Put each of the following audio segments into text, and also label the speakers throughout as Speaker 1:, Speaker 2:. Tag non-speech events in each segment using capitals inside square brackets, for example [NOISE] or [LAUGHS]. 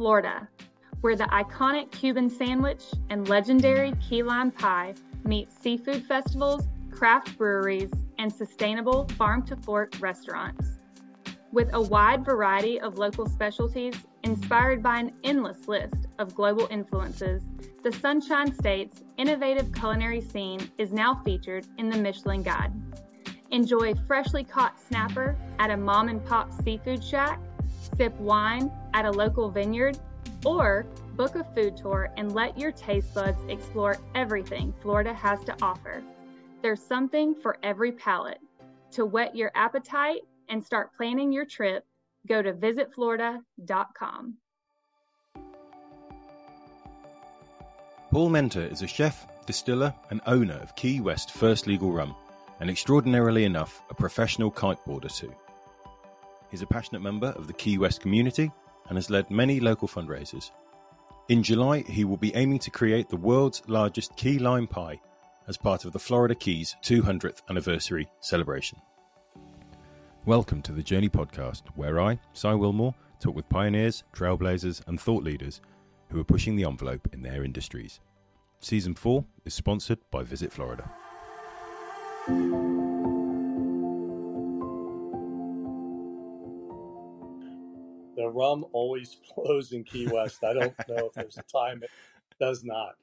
Speaker 1: Florida, where the iconic Cuban sandwich and legendary key lime pie meet seafood festivals, craft breweries, and sustainable farm to fork restaurants. With a wide variety of local specialties inspired by an endless list of global influences, the Sunshine State's innovative culinary scene is now featured in the Michelin Guide. Enjoy freshly caught snapper at a mom and pop seafood shack, sip wine at a local vineyard, or book a food tour and let your taste buds explore everything Florida has to offer. There's something for every palate. To whet your appetite and start planning your trip, go to visitflorida.com.
Speaker 2: Paul Menta is a chef, distiller, and owner of Key West First Legal Rum, and extraordinarily enough, a professional kiteboarder too. He's a passionate member of the Key West community and has led many local fundraisers. In July, he will be aiming to create the world's largest key lime pie as part of the Florida Keys 200th anniversary celebration. Welcome to the Journey Podcast, where I, Si Willmore, talk with pioneers, trailblazers, and thought leaders who are pushing the envelope in their industries. Season 4 is sponsored by Visit Florida.
Speaker 3: Rum always [LAUGHS] flows in Key West. I don't know if there's a time it does not.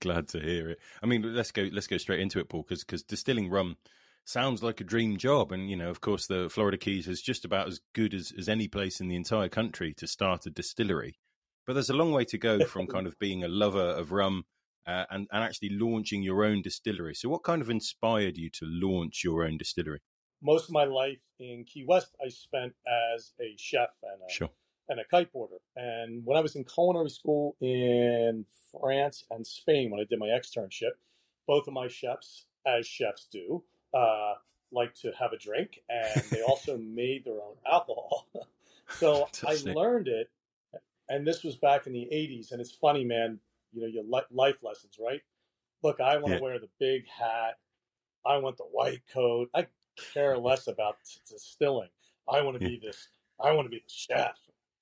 Speaker 2: Glad to hear it. I mean, let's go. Let's go straight into it, Paul, because because distilling rum sounds like a dream job, and you know, of course, the Florida Keys is just about as good as as any place in the entire country to start a distillery. But there's a long way to go from kind of being a lover of rum uh, and, and actually launching your own distillery. So, what kind of inspired you to launch your own distillery?
Speaker 3: Most of my life in Key West, I spent as a chef and a,
Speaker 2: Sure.
Speaker 3: and a kiteboarder. And when I was in culinary school in France and Spain, when I did my externship, both of my chefs, as chefs do, uh, like to have a drink, and they [LAUGHS] also made their own alcohol. [LAUGHS] so I learned it, and this was back in the '80s. And it's funny, man. You know, your life lessons, right? Look, I want to
Speaker 2: Yeah.
Speaker 3: wear the big hat. I want the white coat. I care less about distilling. I want to be this. I want to be the chef.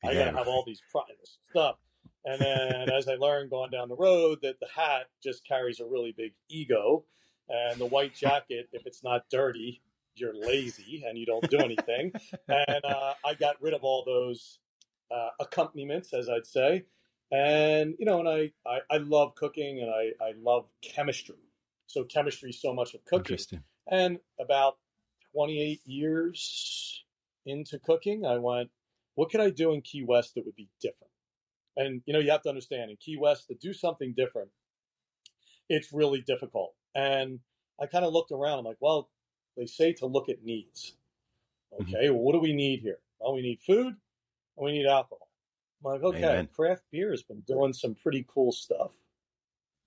Speaker 3: I
Speaker 2: Yeah.
Speaker 3: gotta have all these pro- stuff. And then as I learned going down the road that the hat just carries a really big ego, and the white [LAUGHS] jacket, if it's not dirty, you're lazy and you don't do anything. and uh, I got rid of all those uh, accompaniments, as I'd say. And you know, and I, I, I love cooking and I, I love chemistry. So chemistry is so much of cooking.
Speaker 2: Interesting.
Speaker 3: And about 28 years into cooking, I went, what could I do in Key West that would be different? And, you know, you have to understand in Key West, to do something different, it's really difficult. And I kind of looked around. I'm like, well, they say to look at needs.
Speaker 2: Mm-hmm.
Speaker 3: Okay, well, what do we need here? Well, we need food and we need alcohol. I'm like, okay,
Speaker 2: Amen.
Speaker 3: craft beer has been doing some pretty cool stuff.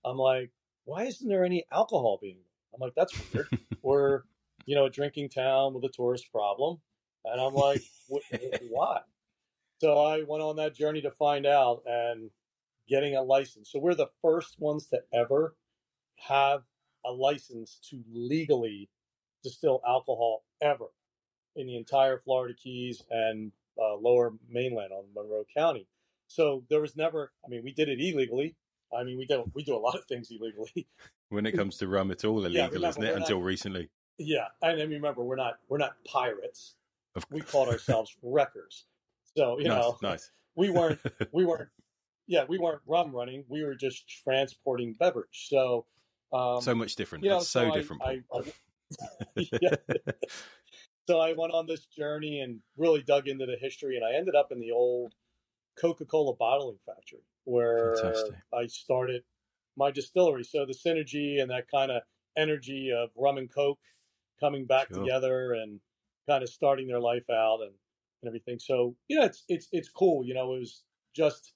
Speaker 3: I'm like, why isn't there any alcohol being made? I'm like, that's weird. [LAUGHS] We're, you know, a drinking town with a tourist problem. And I'm [LAUGHS] like, "Wh- why? So I went on that journey to find out and getting a license. So we're the first ones to ever have a license to legally distill alcohol ever in the entire Florida Keys and uh, lower mainland on Monroe County. So there was never, I mean, we did it illegally. I mean, we do, we do a lot of things illegally.
Speaker 2: When it comes to rum, it's all [LAUGHS]
Speaker 3: Yeah,
Speaker 2: illegal,
Speaker 3: remember,
Speaker 2: isn't it?
Speaker 3: not-
Speaker 2: Until recently.
Speaker 3: Yeah, and then remember, we're not we're not pirates.
Speaker 2: Of
Speaker 3: We called ourselves [LAUGHS] wreckers. So you
Speaker 2: nice,
Speaker 3: know,
Speaker 2: nice.
Speaker 3: we weren't [LAUGHS] we weren't yeah we weren't rum running. We were just transporting beverage. So um,
Speaker 2: so much different.
Speaker 3: you know,
Speaker 2: so
Speaker 3: I-
Speaker 2: different.
Speaker 3: I-
Speaker 2: Paul.
Speaker 3: I- [LAUGHS] yeah. So I went on this journey and really dug into the history, and I ended up in the old Coca-Cola bottling factory where
Speaker 2: Fantastic.
Speaker 3: I started my distillery. So the synergy and that kind of energy of rum and coke coming back
Speaker 2: Sure.
Speaker 3: together and kind of starting their life out and, and everything. So yeah, it's it's it's cool. You know, it was just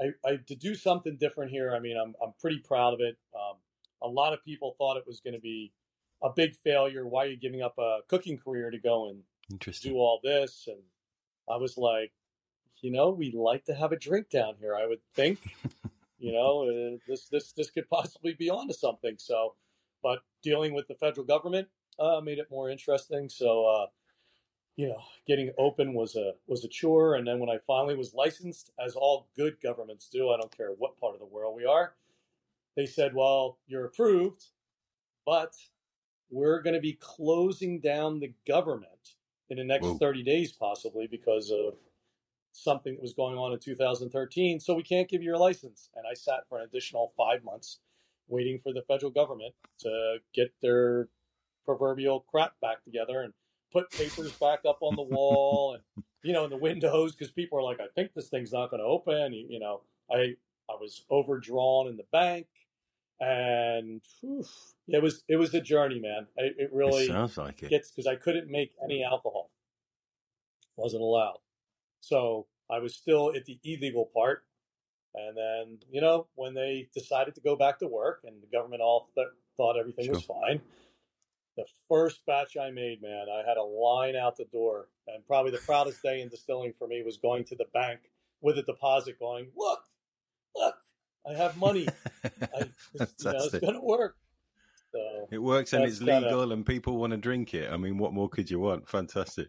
Speaker 3: I, I to do something different here. I mean, I'm I'm pretty proud of it. Um, a lot of people thought it was going to be a big failure. Why are you giving up a cooking career to go and do all this? And I was like, you know, we like to have a drink down here. I would think, you know, uh, this this this could possibly be onto something. So, but dealing with the federal government uh, made it more interesting. So, uh, you know, getting open was a was a chore. And then when I finally was licensed, as all good governments do, I don't care what part of the world we are, they said, "Well, you're approved, but we're going to be closing down the government in the next Whoa. 30 days, possibly because of something that was going on in 2013. So we can't give you your license." And I sat for an additional five months waiting for the federal government to get their proverbial crap back together and put papers back up on the [LAUGHS] wall and you know in the windows because people are like, I think this thing's not going to open. You, you, know, I I was overdrawn in the bank, and whew, it was it was a journey, man. It, it really
Speaker 2: it sounds like it
Speaker 3: gets because I couldn't make any alcohol, wasn't allowed, so I was still at the illegal part. And then, you know, when they decided to go back to work and the government all th- thought everything sure. was fine, the first batch I made, man, I had a line out the door. And probably the proudest day in distilling for me was going to the bank with a deposit going, look, look, I have money. [LAUGHS] I, you know, it's going to work.
Speaker 2: So it works and it's legal kinda, and people want to drink it. I mean, what more could you want? Fantastic.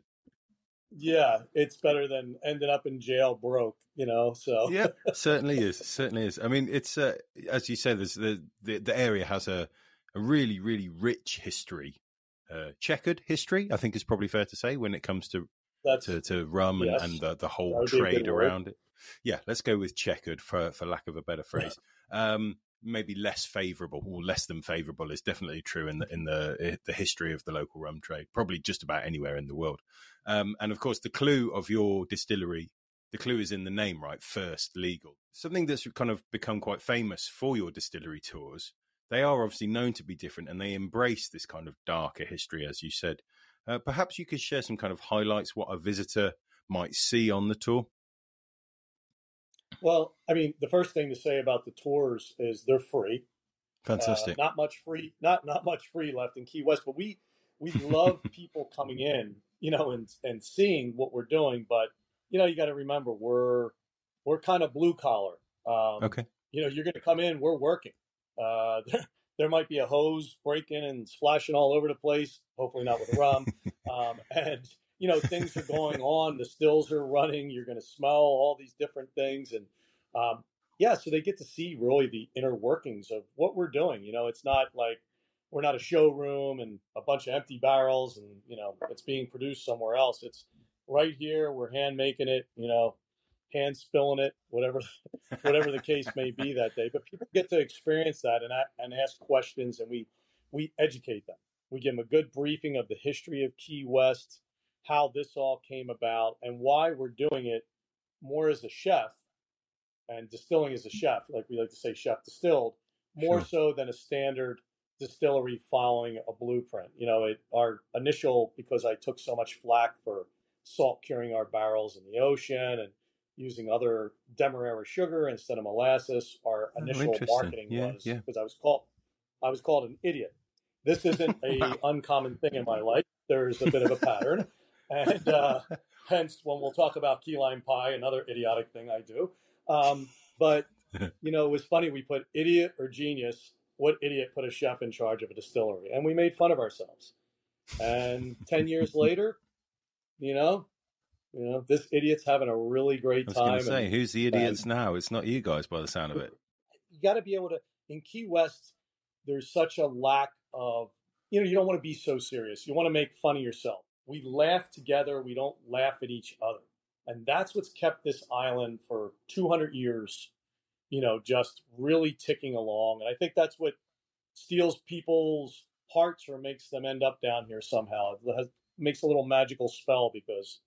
Speaker 3: Yeah, it's better than ending up in jail broke, you know. So
Speaker 2: yeah, certainly [LAUGHS] is, certainly is. I mean, it's uh, as you said, the the the area has a a really, really rich history, uh, checkered history. I think is probably fair to say when it comes to to, to, rum and, yes. and the, the whole trade around it. Yeah, let's go with checkered for for lack of a better phrase. Um, maybe less favourable or less than favourable is definitely true in the in the eh, the history of the local rum trade. Probably just about anywhere in the world. Um, and of course, the clue of your distillery the clue is in the name, right? First legal. Something that's kind of become quite famous for your distillery tours they are obviously known to be different and they embrace this kind of darker history, as you said. Uh, perhaps you could share some kind of highlights what a visitor might see on the tour.
Speaker 3: Well, I mean, the first thing to say about the tours is they're free.
Speaker 2: Fantastic.
Speaker 3: Uh, not much free, not not much free left in Key West, but we we love [LAUGHS] people coming in, you know, and and seeing what we're doing. But you know, you got to remember we're we're kind of blue collar.
Speaker 2: Um, okay.
Speaker 3: You know, you're going to come in, we're working. Uh, [LAUGHS] there, there, might be a hose breaking and splashing all over the place. Hopefully not with rum. [LAUGHS] um, and you know things are going on. The stills are running. You're going to smell all these different things, and um, yeah, so they get to see really the inner workings of what we're doing. You know, it's not like we're not a showroom and a bunch of empty barrels, and you know it's being produced somewhere else. It's right here. We're hand making it. You know, hand spilling it, whatever [LAUGHS] whatever the case may be that day. But people get to experience that and and ask questions, and we we educate them. We give them a good briefing of the history of Key West, how this all came about, and why we're doing it more as a chef and distilling as a chef, like we like to say, chef distilled, more sure. so than a standard distillery following a blueprint. You know, it, our initial because I took so much flack for salt curing our barrels in the ocean and using other demerara sugar instead of molasses. Our oh, initial oh, marketing yeah, was because yeah. I was called I was called an idiot. This isn't a [LAUGHS] wow. uncommon thing in my life. There's a bit of a pattern, [LAUGHS] and uh, hence when we'll talk about key lime pie, another idiotic thing I do. Um, but [LAUGHS] you know, it was funny. We put idiot or genius. What idiot put a chef in charge of a distillery? And we made fun of ourselves. And ten years later, you know, you know, this idiot's having a really great time. I
Speaker 2: was say, and, who's the idiots and, now? It's not you guys, by the sound of it.
Speaker 3: You got to be able to. In Key West, there's such a lack of. You know, you don't want to be so serious. You want to make fun of yourself. We laugh together. We don't laugh at each other, and that's what's kept this island for 200 years. You know, just really ticking along, and I think that's what steals people's hearts or makes them end up down here somehow. It has, makes a little magical spell because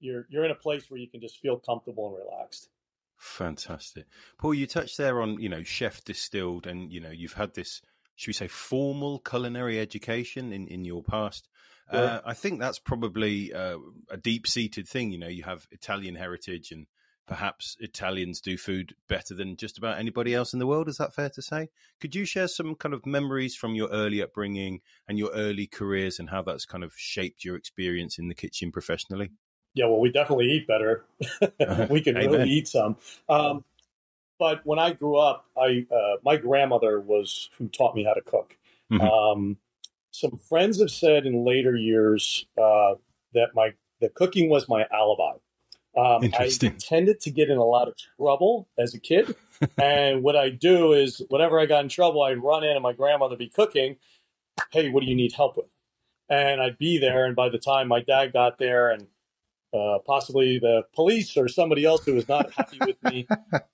Speaker 3: you're you're in a place where you can just feel comfortable and relaxed.
Speaker 2: Fantastic, Paul. You touched there on you know chef distilled, and you know you've had this should we say formal culinary education in in your past. Sure. Uh, I think that's probably uh, a deep seated thing. You know, you have Italian heritage, and perhaps Italians do food better than just about anybody else in the world. Is that fair to say? Could you share some kind of memories from your early upbringing and your early careers, and how that's kind of shaped your experience in the kitchen professionally?
Speaker 3: Yeah, well, we definitely eat better. [LAUGHS] we can really eat some. Um, but when I grew up, I uh, my grandmother was who taught me how to cook. Mm-hmm. Um, some friends have said in later years uh, that my the cooking was my alibi. Um, I tended to get in a lot of trouble as a kid. [LAUGHS] and what I do is, whenever I got in trouble, I'd run in and my grandmother would be cooking. Hey, what do you need help with? And I'd be there. And by the time my dad got there and uh, possibly the police or somebody else who was not happy with me,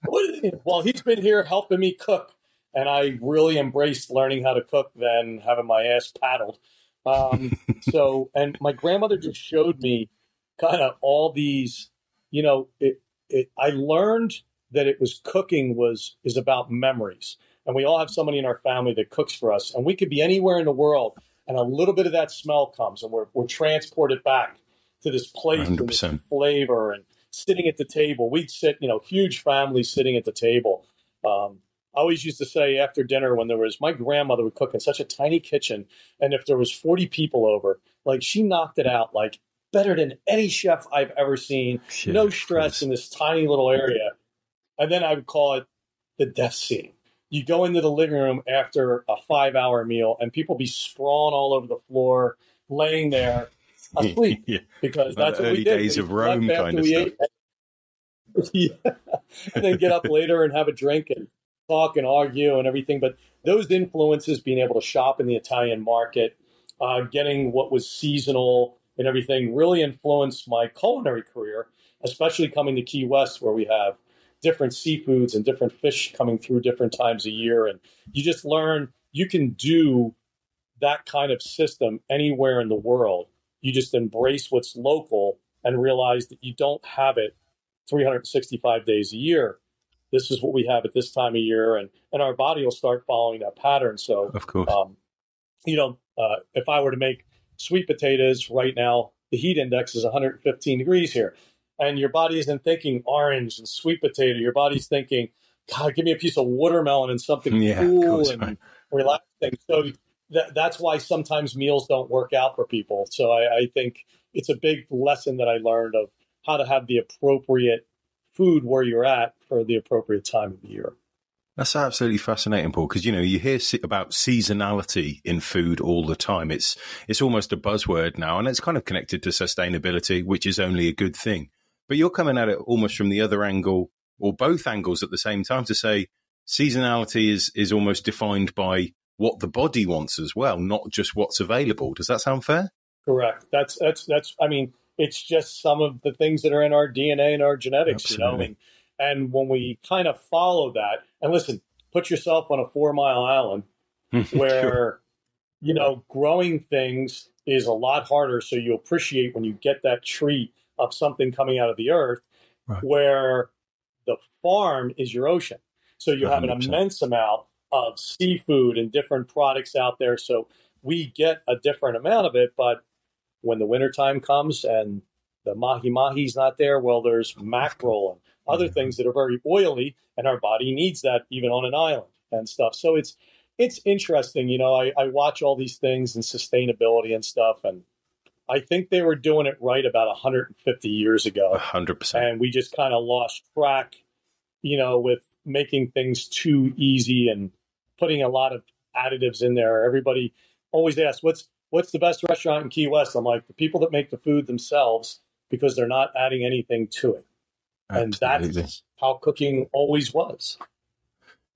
Speaker 3: [LAUGHS] well, he's been here helping me cook. And I really embraced learning how to cook than having my ass paddled. Um, [LAUGHS] so, and my grandmother just showed me kind of all these you know, it, it, I learned that it was cooking was is about memories, and we all have somebody in our family that cooks for us, and we could be anywhere in the world, and a little bit of that smell comes, and we're we're transported back to this place and this flavor, and sitting at the table. We'd sit, you know, huge families sitting at the table. Um, I always used to say after dinner when there was my grandmother would cook in such a tiny kitchen, and if there was forty people over, like she knocked it out like better than any chef I've ever seen. Shit, no stress in this tiny little area. And then I would call it the death scene. You go into the living room after a five hour meal and people be sprawling all over the floor, laying there asleep [LAUGHS] yeah. because that's what we did.
Speaker 2: days of Rome kind of stuff. [LAUGHS]
Speaker 3: yeah. and then get up [LAUGHS] later and have a drink and talk and argue and everything. But those influences, being able to shop in the Italian market, uh, getting what was seasonal, and everything really influenced my culinary career, especially coming to Key West where we have different seafoods and different fish coming through different times a year. And you just learn you can do that kind of system anywhere in the world. You just embrace what's local and realize that you don't have it 365 days a year. This is what we have at this time of year, and and our body will start following that pattern. So,
Speaker 2: of course, um,
Speaker 3: you know, uh, if I were to make sweet potatoes right now, the heat index is 115 degrees here. And your body isn't thinking orange and sweet potato. Your body's thinking, God, give me a piece of watermelon and something [LAUGHS] yeah, cool and right. relaxing. So that, that's why sometimes meals don't work out for people. So I, I think it's a big lesson that I learned of how to have the appropriate food where you're at for the appropriate time of the year.
Speaker 2: That's absolutely fascinating, Paul. Because you know you hear about seasonality in food all the time. It's it's almost a buzzword now, and it's kind of connected to sustainability, which is only a good thing. But you're coming at it almost from the other angle, or both angles at the same time, to say seasonality is is almost defined by what the body wants as well, not just what's available. Does that sound fair?
Speaker 3: Correct. That's that's that's. I mean, it's just some of the things that are in our DNA and our genetics. Absolutely. You know, and and when we kind of follow that, and listen, put yourself on a four mile island [LAUGHS] where, sure. you know, growing things is a lot harder. So you appreciate when you get that treat of something coming out of the earth, right. where the farm is your ocean. So you 100%. have an immense amount of seafood and different products out there. So we get a different amount of it. But when the wintertime comes and the mahi mahi's not there, well, there's mackerel and other things that are very oily, and our body needs that even on an island and stuff. So it's it's interesting, you know. I, I watch all these things and sustainability and stuff, and I think they were doing it right about 150 years ago.
Speaker 2: 100%.
Speaker 3: And we just kind of lost track, you know, with making things too easy and putting a lot of additives in there. Everybody always asks, "What's what's the best restaurant in Key West?" I'm like, the people that make the food themselves because they're not adding anything to it. Absolutely. And that's how cooking always was.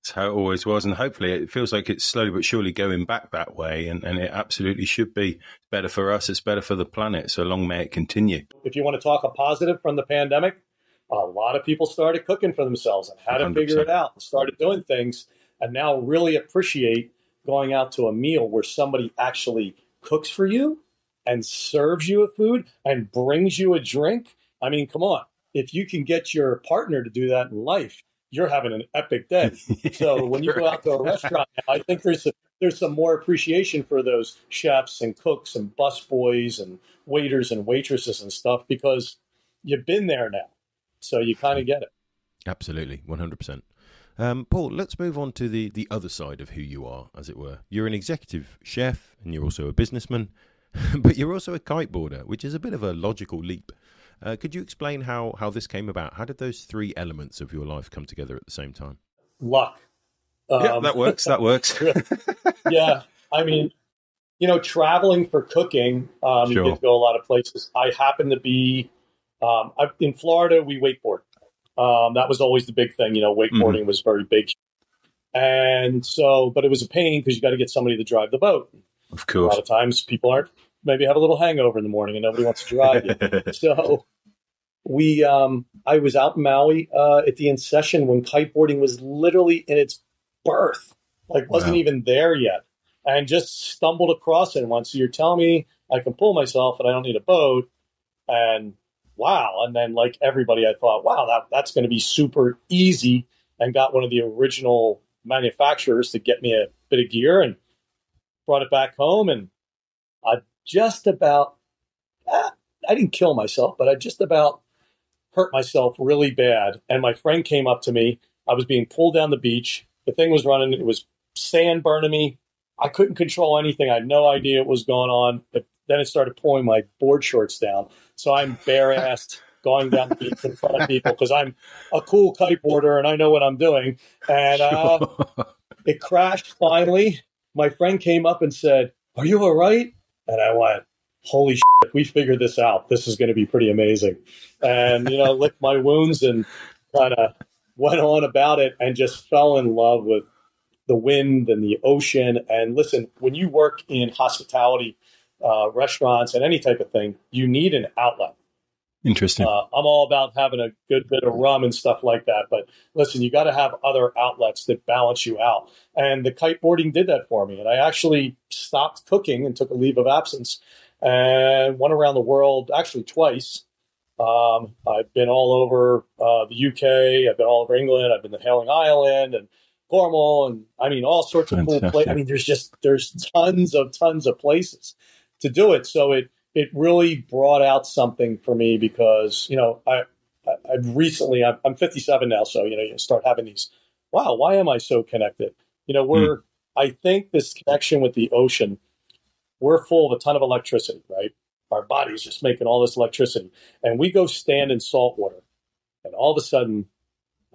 Speaker 2: It's how it always was. And hopefully it feels like it's slowly but surely going back that way. And, and it absolutely should be better for us. It's better for the planet. So long may it continue.
Speaker 3: If you want to talk a positive from the pandemic, a lot of people started cooking for themselves and had 100%. to figure it out and started doing things and now really appreciate going out to a meal where somebody actually cooks for you and serves you a food and brings you a drink. I mean, come on if you can get your partner to do that in life, you're having an epic day. [LAUGHS] So when you go out to a restaurant, I think there's a, there's some more appreciation for those chefs and cooks and busboys and waiters and waitresses and stuff because you've been there now, so you kind of get it.
Speaker 2: Absolutely, one hundred percent. Um, Paul, let's move on to the the other side of who you are, as it were. You're an executive chef, and you're also a businessman, [LAUGHS] but you're also a kiteboarder, which is a bit of a logical leap. Uh, could you explain how how this came about? How did those three elements of your life come together at the same time?
Speaker 3: Luck.
Speaker 2: Um, yeah, that works. That works. [LAUGHS]
Speaker 3: yeah, I mean, you know, traveling for cooking, um, sure. you get to go a lot of places. I happen to be um, in Florida. We wakeboard. Um, that was always the big thing. You know, wakeboarding mm-hmm. was very big, and so, but it was a pain because you got to get somebody to drive the boat.
Speaker 2: Of course,
Speaker 3: a lot of times people aren't maybe have a little hangover in the morning and nobody wants to drive you. [LAUGHS] so we, um, I was out in Maui uh, at the Incession when kiteboarding was literally in its birth, like wasn't wow. even there yet and just stumbled across it once. So you're telling me I can pull myself and I don't need a boat. And wow. And then like everybody, I thought, wow, that, that's going to be super easy and got one of the original manufacturers to get me a bit of gear and brought it back home. And I just about, eh, I didn't kill myself, but I just about hurt myself really bad. And my friend came up to me. I was being pulled down the beach. The thing was running. It was sand burning me. I couldn't control anything. I had no idea what was going on. But then it started pulling my board shorts down. So I'm bare assed going down the beach in front of people because I'm a cool kiteboarder and I know what I'm doing. And uh, it crashed finally. My friend came up and said, Are you all right? And I went, Holy shit, we figured this out, this is going to be pretty amazing. And, you know, licked my wounds and kind of went on about it and just fell in love with the wind and the ocean. And listen, when you work in hospitality, uh, restaurants, and any type of thing, you need an outlet.
Speaker 2: Interesting. Uh,
Speaker 3: I'm all about having a good bit of rum and stuff like that. But listen, you got to have other outlets that balance you out. And the kiteboarding did that for me. And I actually stopped cooking and took a leave of absence and went around the world actually twice. Um, I've been all over uh, the UK. I've been all over England. I've been to Hayling Island and Cornwall, and I mean all sorts of Fantastic. cool places. I mean, there's just there's tons of tons of places to do it. So it it really brought out something for me because you know I I, I recently I'm, I'm 57 now, so you know you start having these. Wow, why am I so connected? You know, we're mm. I think this connection with the ocean, we're full of a ton of electricity, right? Our body's just making all this electricity, and we go stand in salt water, and all of a sudden,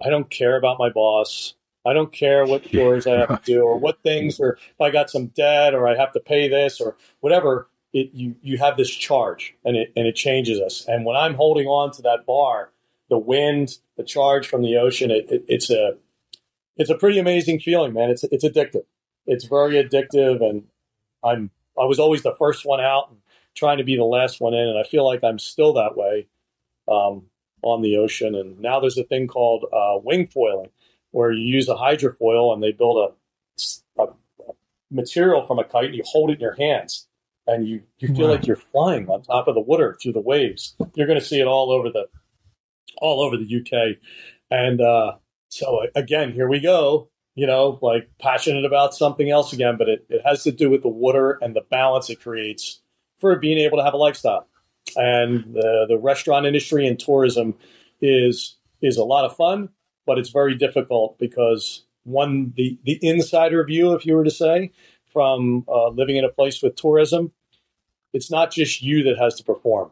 Speaker 3: I don't care about my boss. I don't care what [LAUGHS] chores I have to do or what things, or if I got some debt or I have to pay this or whatever. It, you you have this charge and it and it changes us. And when I'm holding on to that bar, the wind, the charge from the ocean, it, it, it's a it's a pretty amazing feeling, man. It's it's addictive. It's very addictive, and I'm I was always the first one out and trying to be the last one in, and I feel like I'm still that way um, on the ocean. And now there's a thing called uh, wing foiling, where you use a hydrofoil and they build a, a, material from a kite and you hold it in your hands and you, you feel wow. like you're flying on top of the water through the waves. You're going to see it all over the all over the UK. And uh, so again, here we go. You know, like passionate about something else again, but it, it has to do with the water and the balance it creates for being able to have a lifestyle. And the, the restaurant industry and tourism is is a lot of fun, but it's very difficult because one the the insider view, if you were to say, from uh, living in a place with tourism, it's not just you that has to perform.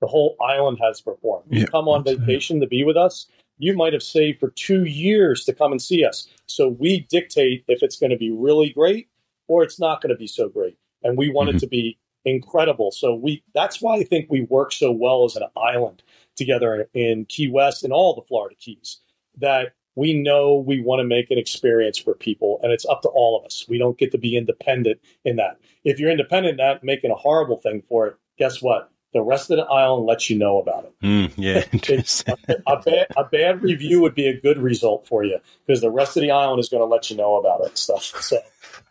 Speaker 3: The whole island has to perform. You come on vacation to be with us. You might have saved for two years to come and see us. So we dictate if it's going to be really great or it's not going to be so great. And we want mm-hmm. it to be incredible. So we that's why I think we work so well as an island together in Key West and all the Florida Keys that we know we want to make an experience for people and it's up to all of us. We don't get to be independent in that. If you're independent in that, making a horrible thing for it, guess what? The rest of the island lets you know about it.
Speaker 2: Mm, yeah, [LAUGHS]
Speaker 3: a, a, bad, a bad review would be a good result for you because the rest of the island is going to let you know about it and stuff. So,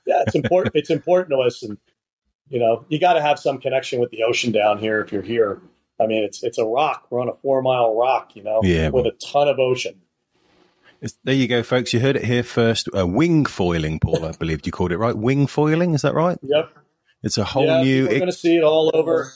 Speaker 3: yeah, it's important. it's important to us, and you know, you got to have some connection with the ocean down here if you're here. I mean, it's it's a rock. We're on a four mile rock, you know, yeah, with well, a ton of ocean.
Speaker 2: There you go, folks. You heard it here first. Uh, wing foiling, Paul, I [LAUGHS] believe you called it right. Wing foiling, is that right?
Speaker 3: Yep.
Speaker 2: It's a whole yeah, new.
Speaker 3: We're going to see it all over.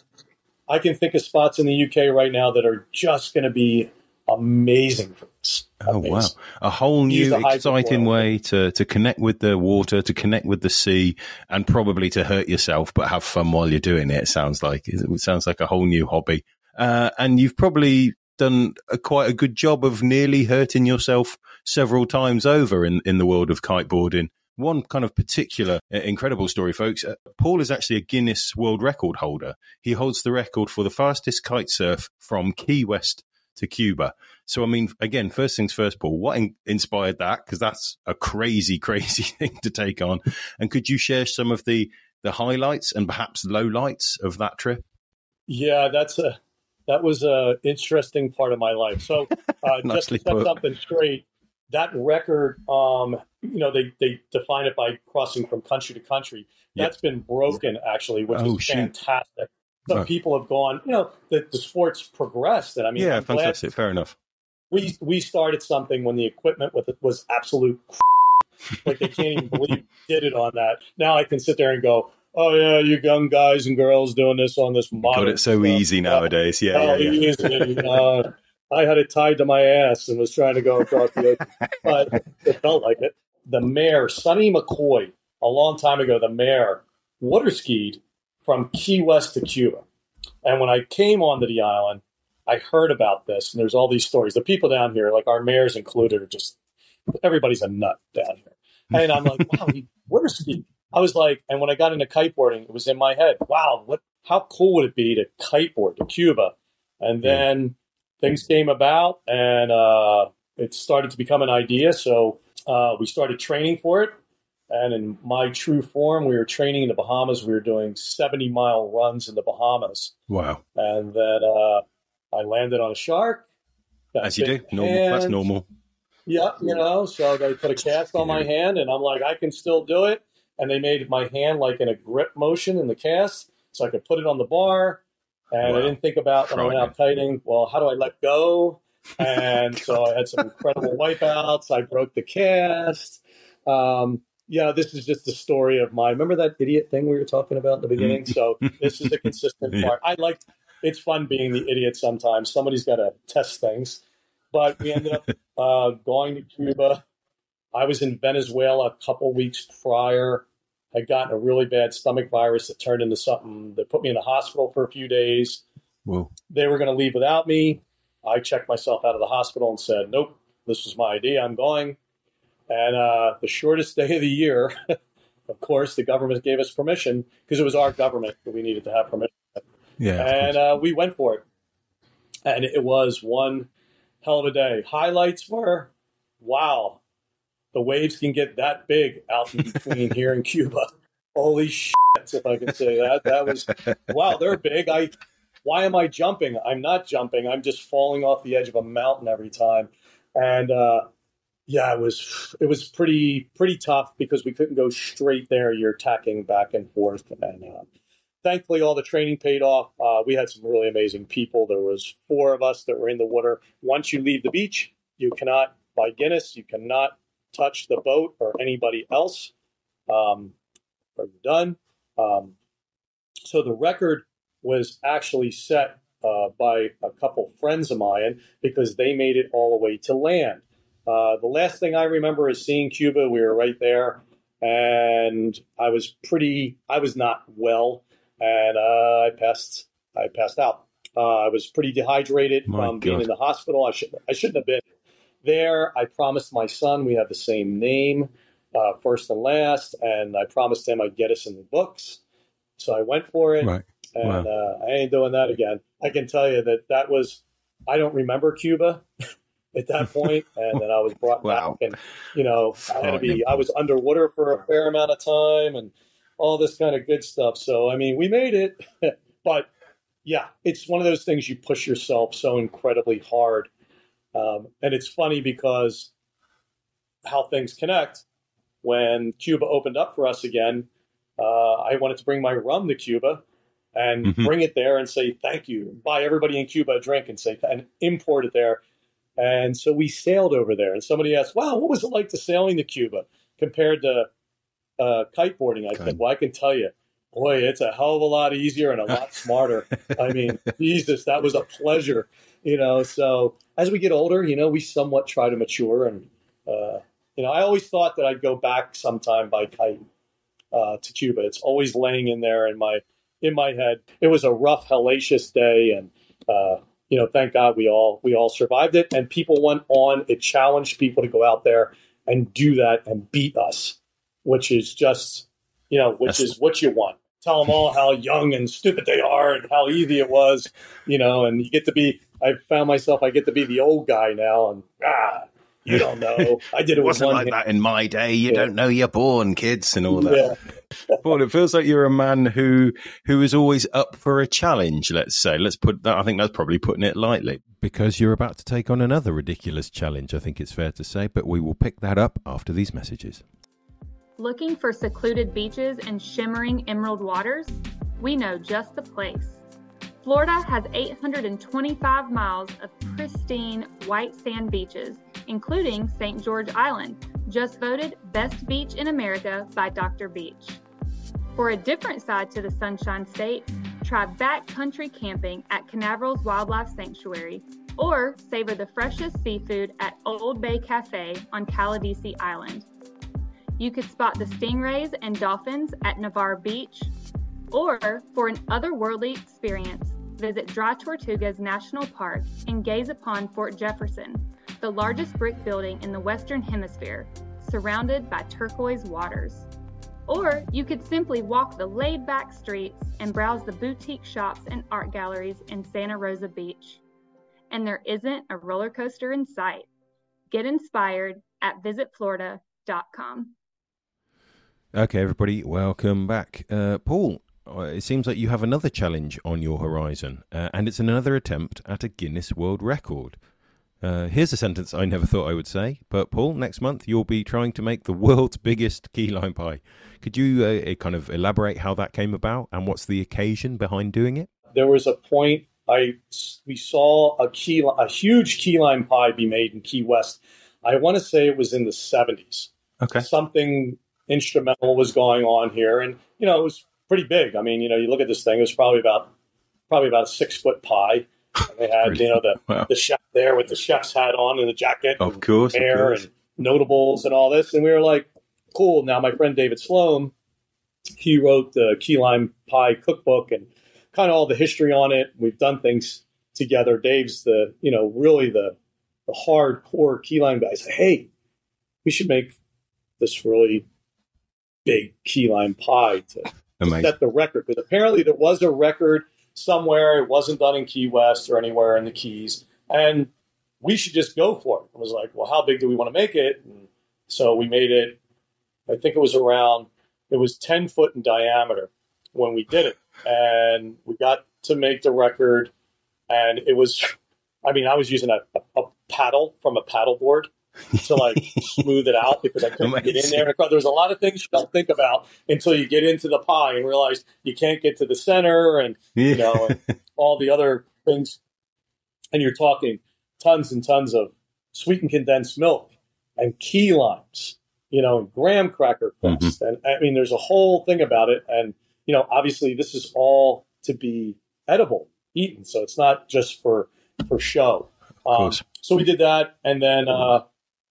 Speaker 3: I can think of spots in the UK right now that are just going to be amazing for this.
Speaker 2: Oh wow! A whole new exciting way to to connect with the water, to connect with the sea, and probably to hurt yourself, but have fun while you're doing it. It sounds like it sounds like a whole new hobby. Uh, and you've probably done a, quite a good job of nearly hurting yourself several times over in, in the world of kiteboarding. one kind of particular uh, incredible story, folks. Uh, Paul is actually a Guinness World Record holder. He holds the record for the fastest kite surf from Key West to Cuba. So, I mean, again, first things first, Paul, what in- inspired that? Because that's a crazy, [LAUGHS] crazy thing to take on. And could you share some of the, the highlights and perhaps lowlights of that trip?
Speaker 3: Yeah, that's a that was a interesting part of my life. So, uh, [LAUGHS] just to set put. something straight, that record, um, you know, they they define it by crossing from country to country. That's yep. been broken actually, which oh, is fantastic. Some oh. people have gone, you know, the, the sport's progressed, and I mean,
Speaker 2: yeah, I'm fantastic, fair enough.
Speaker 3: We we started something when the equipment with it was absolute, [LAUGHS] like they can't even believe did it on that. Now I can sit there and go, oh yeah, you young guys and girls doing this on this modern.
Speaker 2: Got it so stuff. easy nowadays. Yeah, oh, yeah, yeah.
Speaker 3: Easy. uh, I had it tied to my ass and was trying to go across the ocean, but it felt like it. The mayor, Sonny McCoy, a long time ago, the mayor water skied from Key West to Cuba. And when I came onto the island, I heard about this, and there's all these stories. The people down here, like our mayors included, are just everybody's a nut down here. And I'm like, [LAUGHS] wow, he water skied. I was like, and when I got into kiteboarding, it was in my head, wow, what? How cool would it be to kiteboard to Cuba? And then yeah. things came about, and uh, it started to become an idea. So uh, we started training for it. And in my true form, we were training in the Bahamas. We were doing 70 mile runs in the Bahamas.
Speaker 2: Wow.
Speaker 3: And then uh, I landed on a shark.
Speaker 2: As you do. Normal. That's normal.
Speaker 3: Yeah, you know, so they put a cast on my hand, and I'm like, I can still do it. And they made my hand like in a grip motion in the cast, so I could put it on the bar. And wow. I didn't think about when I went out kiting, well, how do I let go? And [LAUGHS] so I had some incredible wipeouts. I broke the cast. Um, yeah, this is just the story of my. Remember that idiot thing we were talking about in the beginning? Mm. so this is a consistent [LAUGHS] yeah. part. I like. It's fun being the idiot sometimes. Somebody's got to test things, but we ended up [LAUGHS] uh, going to Cuba. I was in Venezuela a couple weeks prior. Had gotten a really bad stomach virus that turned into something that put me in the hospital for a few days.
Speaker 2: Whoa.
Speaker 3: They were going to leave without me. I checked myself out of the hospital and said, "Nope, this was my idea. I'm going." And uh, the shortest day of the year, [LAUGHS] of course, the government gave us permission because it was our government that we needed to have permission.
Speaker 2: Yeah,
Speaker 3: and uh, we went for it, and it was one hell of a day. Highlights were, wow, the waves can get that big out in between here in Cuba. [LAUGHS] Holy shit, if I can say that. That was wow, they're big. I why am I jumping? I'm not jumping. I'm just falling off the edge of a mountain every time. And uh, yeah, it was it was pretty pretty tough because we couldn't go straight there. You're tacking back and forth, and uh, thankfully, all the training paid off. Uh, we had some really amazing people. There was four of us that were in the water. Once you leave the beach, you cannot by Guinness. You cannot touch the boat or anybody else. Um, or you're done. Um, so the record was actually set uh, by a couple friends of mine because they made it all the way to land. Uh, the last thing I remember is seeing Cuba. We were right there, and I was pretty. I was not well, and uh, I passed. I passed out. Uh, I was pretty dehydrated my from God. being in the hospital. I should. I shouldn't have been there. I promised my son we have the same name, uh, first and last, and I promised him I'd get us in the books. So I went for it,
Speaker 2: right.
Speaker 3: and wow. Uh, I ain't doing that again. I can tell you that that was. I don't remember Cuba. [LAUGHS] at that point, and then I was brought wow. back, and you know, I had to be. I was underwater for a fair amount of time, and all this kind of good stuff. So, I mean, we made it, [LAUGHS] but yeah, it's one of those things you push yourself so incredibly hard, um, and it's funny because how things connect. When Cuba opened up for us again, uh, I wanted to bring my rum to Cuba and mm-hmm. bring it there and say thank you, buy everybody in Cuba a drink and say and import it there and so we sailed over there. And somebody asked, wow, what was it like to sailing to Cuba compared to uh, kiteboarding? I said, well, I can tell you, boy, it's a hell of a lot easier and a lot [LAUGHS] smarter. I mean, Jesus, that was a pleasure, you know. So as we get older, you know, we somewhat try to mature. And, uh, you know, I always thought that I'd go back sometime by kite uh, to Cuba. It's always laying in there in my in my head. It was a rough, hellacious day. And, uh, you know, thank God we all we all survived it, and people went on. It challenged people to go out there and do that and beat us. which is just, you know, which That's... is what you want. Tell them all how young and stupid they are and how easy it was, you know, and you get to be, I found myself, I get to be the old guy now and, ah, you don't know. I did [LAUGHS] it.
Speaker 2: it wasn't like hand. that in my day. You yeah. don't know you're born, kids, and all that. Yeah. Paul, it feels like you're a man who who is always up for a challenge. Let's say. Let's put that. I think that's probably putting it lightly. Because you're about to take on another ridiculous challenge. I think it's fair to say, but we will pick that up after these messages.
Speaker 1: Looking for secluded beaches and shimmering emerald waters? We know just the place. Florida has 825 miles of pristine white sand beaches including St. George Island, just voted Best Beach in America by Dr. Beach. For a different side to the Sunshine State, try backcountry camping at Canaveral's Wildlife Sanctuary or savor the freshest seafood at Old Bay Cafe on Caladesi Island. You could spot the stingrays and dolphins at Navarre Beach, or for an otherworldly experience, visit Dry Tortugas National Park and gaze upon Fort Jefferson, the largest brick building in the Western Hemisphere, surrounded by turquoise waters. Or you could simply walk the laid back streets and browse the boutique shops and art galleries in Santa Rosa Beach. And there isn't a roller coaster in sight. Get inspired at visitflorida.com.
Speaker 2: Okay, everybody, welcome back. Uh, Paul, uh, it seems like you have another challenge on your horizon, uh, and it's another attempt at a Guinness World Record. Uh, here's a sentence I never thought I would say, but Paul, next month you'll be trying to make the [LAUGHS] world's biggest key lime pie. Could you uh, kind of elaborate how that came about and what's the occasion behind doing it?
Speaker 3: There was a point I we saw a key a huge key lime pie be made in Key West. I want to say it was in the 70s.
Speaker 2: Okay.
Speaker 3: Something instrumental was going on here, and you know it was pretty big. I mean, you know, you look at this thing; it was probably about probably about a six foot pie and they had, you know, the [LAUGHS] wow. the chef there with the chef's hat on and the jacket,
Speaker 2: of course,
Speaker 3: and hair
Speaker 2: of course.
Speaker 3: and notables and all this. And we were like, cool. Now my friend David Sloan, he wrote the key lime pie cookbook and kind of all the history on it. We've done things together. Dave's the, you know, really the the hardcore key lime guy. Said, hey, we should make this really big key lime pie to set the record because apparently there was a record somewhere. It wasn't done in Key West or anywhere in the Keys. And we should just go for it. I was like, well, how big do we want to make it? And so we made it, I think it was around, it was 10 foot in diameter when we did it. And we got to make the record. And it was, I mean, I was using a, a paddle from a paddle board to like [LAUGHS] smooth it out because I couldn't get in there. There's a lot of things you don't think about until you get into the pie and realize you can't get to the center and you know and [LAUGHS] all the other things. And you're talking tons and tons of sweetened condensed milk and key limes, you know, and graham cracker crust. Mm-hmm. And I mean, there's a whole thing about it. And you know, obviously, this is all to be edible, eaten. So it's not just for for show. Um, so we did that, and then uh,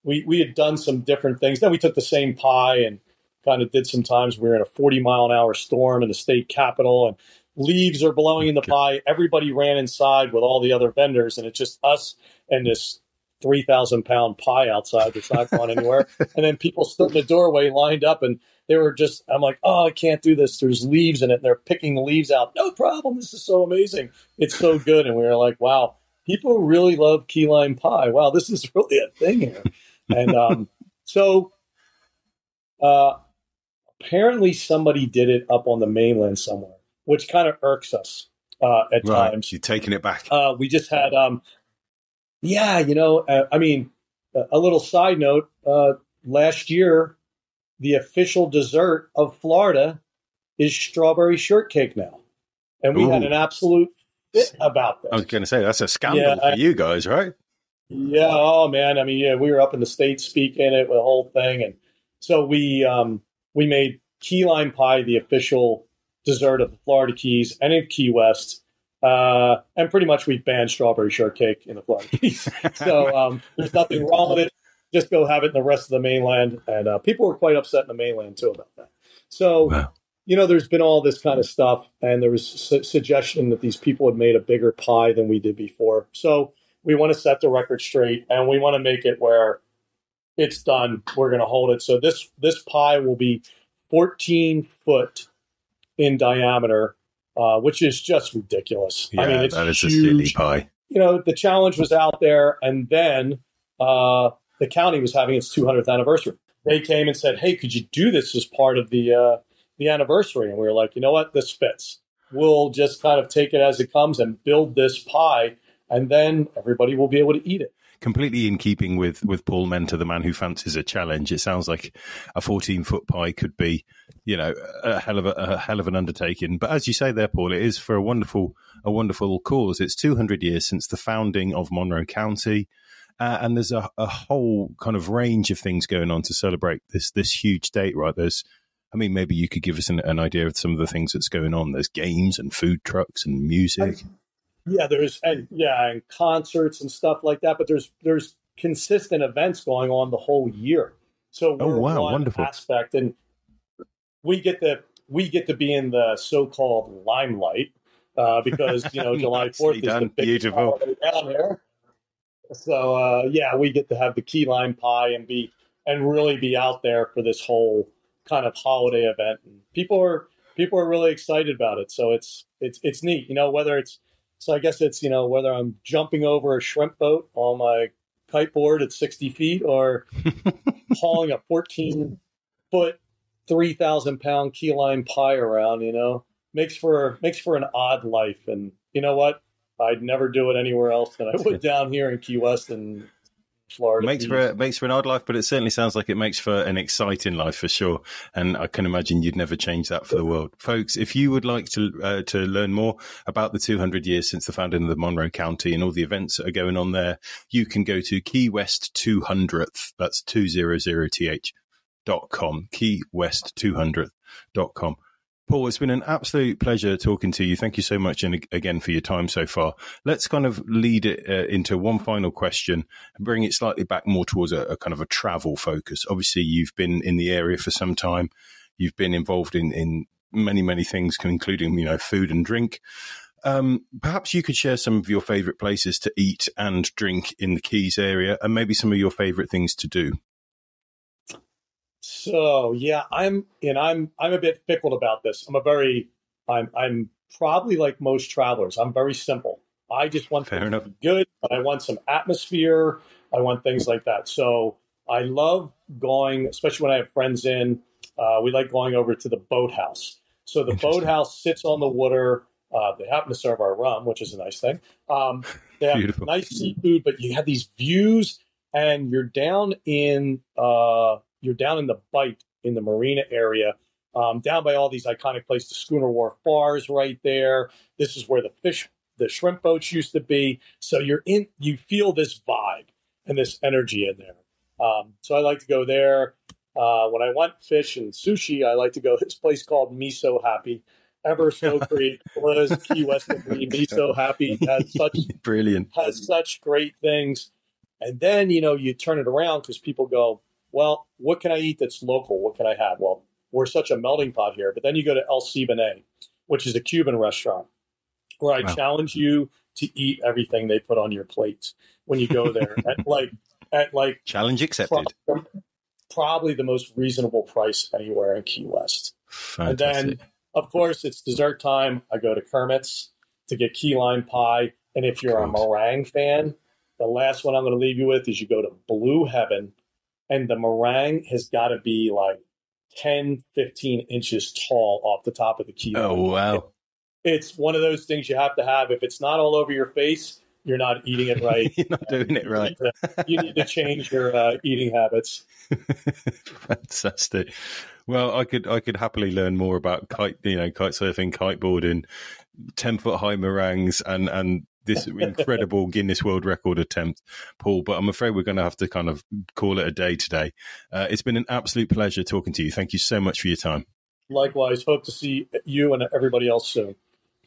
Speaker 3: we we had done some different things. Then we took the same pie and kind of did some times we were in a 40 mile an hour storm in the state capitol and leaves are blowing in the pie. Everybody ran inside with all the other vendors, and it's just us and this 3,000 pound pie outside that's not going anywhere. [LAUGHS] and then people stood in the doorway lined up, and they were just, I'm like, oh, I can't do this. There's leaves in it. And they're picking the leaves out. No problem. This is so amazing. It's so good. And we were like, wow, people really love key lime pie. Wow, this is really a thing here and um, so uh, apparently somebody did it up on the mainland somewhere, which kind of irks us uh, at right. times.
Speaker 2: You're taking it back.
Speaker 3: Uh, we just had, um, yeah, you know, uh, I mean, a little side note: uh, last year, the official dessert of Florida is strawberry shortcake now, and we Ooh. had an absolute fit about that.
Speaker 2: I was going to say that's a scandal yeah, for I, you guys, right?
Speaker 3: Yeah. Oh man. I mean, yeah, we were up in the states speaking it, with the whole thing, and so we um, we made key lime pie the official dessert of the Florida Keys and in Key West. Uh, and pretty much we banned strawberry shortcake in the Florida Keys. [LAUGHS] so um, there's nothing wrong with it. Just go have it in the rest of the mainland. And uh, people were quite upset in the mainland too about that. So, wow. you know, there's been all this kind of stuff. And there was su- suggestion that these people had made a bigger pie than we did before. So we want to set the record straight and we want to make it where it's done. We're going to hold it. So this this pie will be 14 foot in diameter, uh, which is just ridiculous.
Speaker 2: Yeah,
Speaker 3: I mean, it's
Speaker 2: that is
Speaker 3: huge.
Speaker 2: a silly pie.
Speaker 3: You know, the challenge was out there, and then uh, the county was having its 200th anniversary. They came and said, "Hey, could you do this as part of the uh, the anniversary?" And we were like, "You know what? This fits. We'll just kind of take it as it comes and build this pie, and then everybody will be able to eat it."
Speaker 2: completely in keeping with with Paul Menta, the man who fancies a challenge. It sounds like a 14 foot pie could be, you know, a hell of a, a, hell of an undertaking. But as you say there, Paul, it is for a wonderful a wonderful cause. It's 200 years since the founding of Monroe County. Uh, and there's a, a whole kind of range of things going on to celebrate this this huge date, right? There's I mean, maybe you could give us an, an, idea of some of the things that's going on. There's games and food trucks and music.
Speaker 3: Yeah, there's and yeah, and concerts and stuff like that. But there's there's consistent events going on the whole year. So
Speaker 2: oh wow,
Speaker 3: one
Speaker 2: wonderful
Speaker 3: aspect, and we get to we get to be in the so-called limelight uh, because you know [LAUGHS] July Fourth is the big
Speaker 2: beautiful
Speaker 3: down there. So uh, yeah, we get to have the key lime pie and be and really be out there for this whole kind of holiday event. And people are people are really excited about it. So it's it's it's neat. You know, whether it's so I guess it's, you know, whether I'm jumping over a shrimp boat on my kiteboard at 60 feet or [LAUGHS] hauling a 14 foot, 3,000 pound key lime pie around, you know, makes for, makes for an odd life. And you know what? I'd never do it anywhere else than I would down here in Key West and Florida.
Speaker 2: Makes for a, makes for an odd life, but it certainly sounds like it makes for an exciting life for sure. And I can imagine you'd never change that for the world, folks. If you would like to uh, to learn more about the 200 years since the founding of the Monroe County and all the events that are going on there, you can go to Key West 200th. That's 200th dot com. Key West 200th dot com. Paul, it's been an absolute pleasure talking to you. Thank you so much, and again for your time so far. Let's kind of lead it uh, into one final question and bring it slightly back more towards a, a, kind of a travel focus. Obviously, you've been in the area for some time. You've been involved in in many many things, including you know food and drink. Um, perhaps you could share some of your favorite places to eat and drink in the Keys area, and maybe some of your favorite things to do.
Speaker 3: So yeah, I'm and I'm I'm a bit fickle about this. I'm a very I'm I'm probably like most travelers. I'm very simple. I just want
Speaker 2: Fair enough.
Speaker 3: good, but I want some atmosphere. I want things like that. So I love going, especially when I have friends in. Uh, we like going over to the boathouse. So the boathouse sits on the water. Uh, they happen to serve our rum, which is a nice thing. Um, they have
Speaker 2: Beautiful.
Speaker 3: nice seafood, but you have these views, and you're down in uh, you're down in the Bight in the marina area, um, down by all these iconic places, the Schooner Wharf bars right there. This is where the fish, the shrimp boats used to be. So you're in, you feel this vibe and this energy in there. Um, so I like to go there. Uh, when I want fish and sushi, I like to go to this place called Miso Happy. Ever so [LAUGHS] great, was Key West Miso Happy has [LAUGHS] such
Speaker 2: brilliant,
Speaker 3: has such great things. And then you know you turn it around because people go, well, what can I eat that's local? What can I have? Well, we're such a melting pot here. But then you go to El Siboney, which is a Cuban restaurant, where I
Speaker 2: Wow.
Speaker 3: challenge you to eat everything they put on your plates when you go [LAUGHS] there at like at like
Speaker 2: challenge accepted.
Speaker 3: pro- probably the most reasonable price anywhere in Key West. And then, of course, it's dessert time. I go to Kermit's to get key lime pie. And if you're a meringue fan, the last one I'm going to leave you with is you go to Blue Heaven, and the meringue has got to be like 10, 15 inches tall off the top of the key.
Speaker 2: oh wow,
Speaker 3: It's one of those things you have to have. If it's not all over your face, you're not eating it right. [LAUGHS]
Speaker 2: you're not doing it right.
Speaker 3: you need to change your uh, eating habits. [LAUGHS]
Speaker 2: Fantastic. Well, I could I could happily learn more about kite, you know, kite surfing, kiteboarding, ten foot high meringues, and and this incredible Guinness World Record attempt, Paul. But I'm afraid we're going to have to kind of call it a day today. Uh, it's been an absolute pleasure talking to you. Thank you so much for your time.
Speaker 3: Likewise, hope to see you and everybody else soon.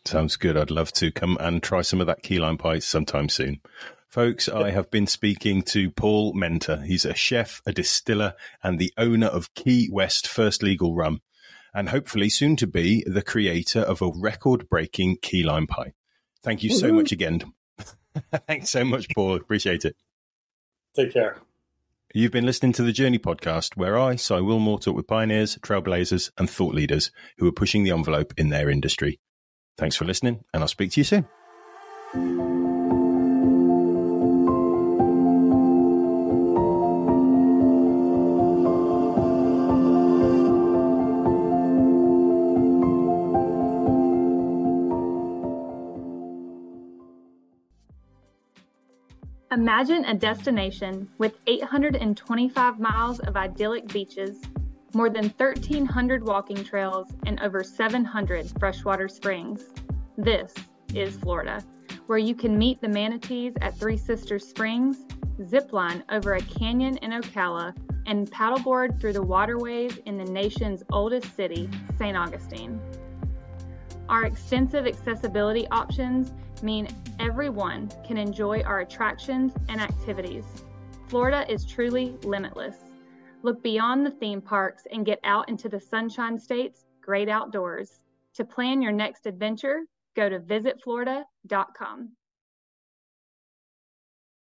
Speaker 2: Sounds good. I'd love to come and try some of that key lime pie sometime soon. Folks, I have been speaking to Paul Menta. He's a chef, a distiller, and the owner of Key West First Legal Rum, and hopefully soon to be the creator of a record breaking key lime pie. Thank you so much again. [LAUGHS] Thanks so much, Paul. Appreciate it.
Speaker 3: Take care.
Speaker 2: You've been listening to the Journey podcast, where I, Si Willmore, talk with pioneers, trailblazers, and thought leaders who are pushing the envelope in their industry. Thanks for listening, and I'll speak to you soon.
Speaker 1: Imagine a destination with 825 miles of idyllic beaches, more than 1,300 walking trails, and over 700 freshwater springs. This is Florida, where you can meet the manatees at Three Sisters Springs, zipline over a canyon in Ocala, and paddleboard through the waterways in the nation's oldest city, St. Augustine. Our extensive accessibility options mean everyone can enjoy our attractions and activities. Florida is truly limitless. Look beyond the theme parks and get out into the Sunshine State's great outdoors. To plan your next adventure, go to visitflorida.com.